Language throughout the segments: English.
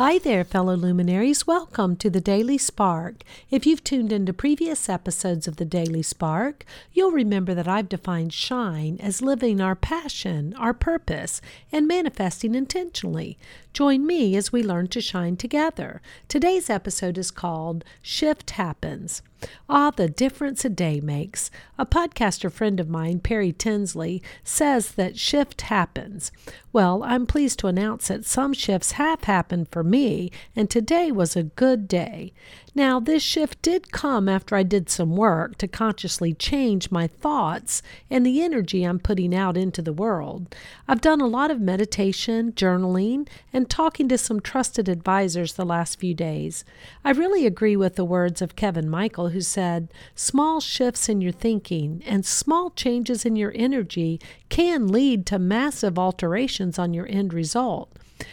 Hi there, fellow luminaries. Welcome to the Daily Spark. If you've tuned into previous episodes of the Daily Spark, you'll remember that I've defined shine as living our passion, our purpose, and manifesting intentionally. Join me as we learn to shine together. Today's episode is called Shift Happens. Ah, the difference a day makes. A podcaster friend of mine, Perry Tinsley, says that shift happens. Well, I'm pleased to announce that some shifts have happened for me, and today was a good day. Now, this shift did come after I did some work to consciously change my thoughts and the energy I'm putting out into the world. I've done a lot of meditation, journaling, and talking to some trusted advisors the last few days. I really agree with the words of Kevin Michael, who said, Small shifts in your thinking and small changes in your energy can lead to massive alterations on your end result.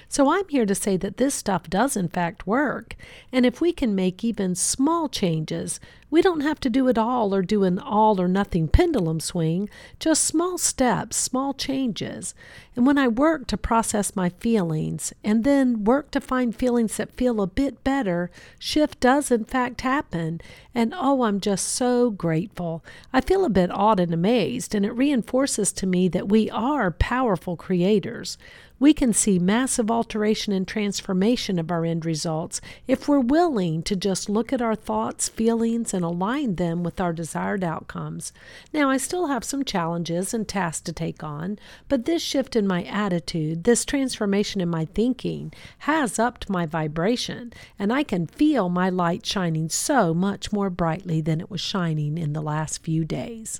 So I'm here to say that this stuff does in fact work. And if we can make even small changes, we don't have to do it all or do an all or nothing pendulum swing, just small steps, small changes. And when I work to process my feelings and then work to find feelings that feel a bit better, shift does in fact happen. And oh, I'm just so grateful. I feel a bit awed and amazed, and it reinforces to me that we are powerful creators. We can see massive alteration and transformation of our end results if we're willing to just look at our thoughts, feelings, and align them with our desired outcomes. Now, I still have some challenges and tasks to take on, but this shift in my attitude, this transformation in my thinking, has upped my vibration, and I can feel my light shining so much more brightly than it was shining in the last few days.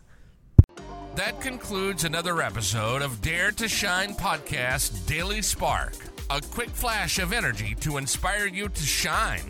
That concludes another episode of Dare to Shine Podcast Daily Spark. A quick flash of energy to inspire you to shine.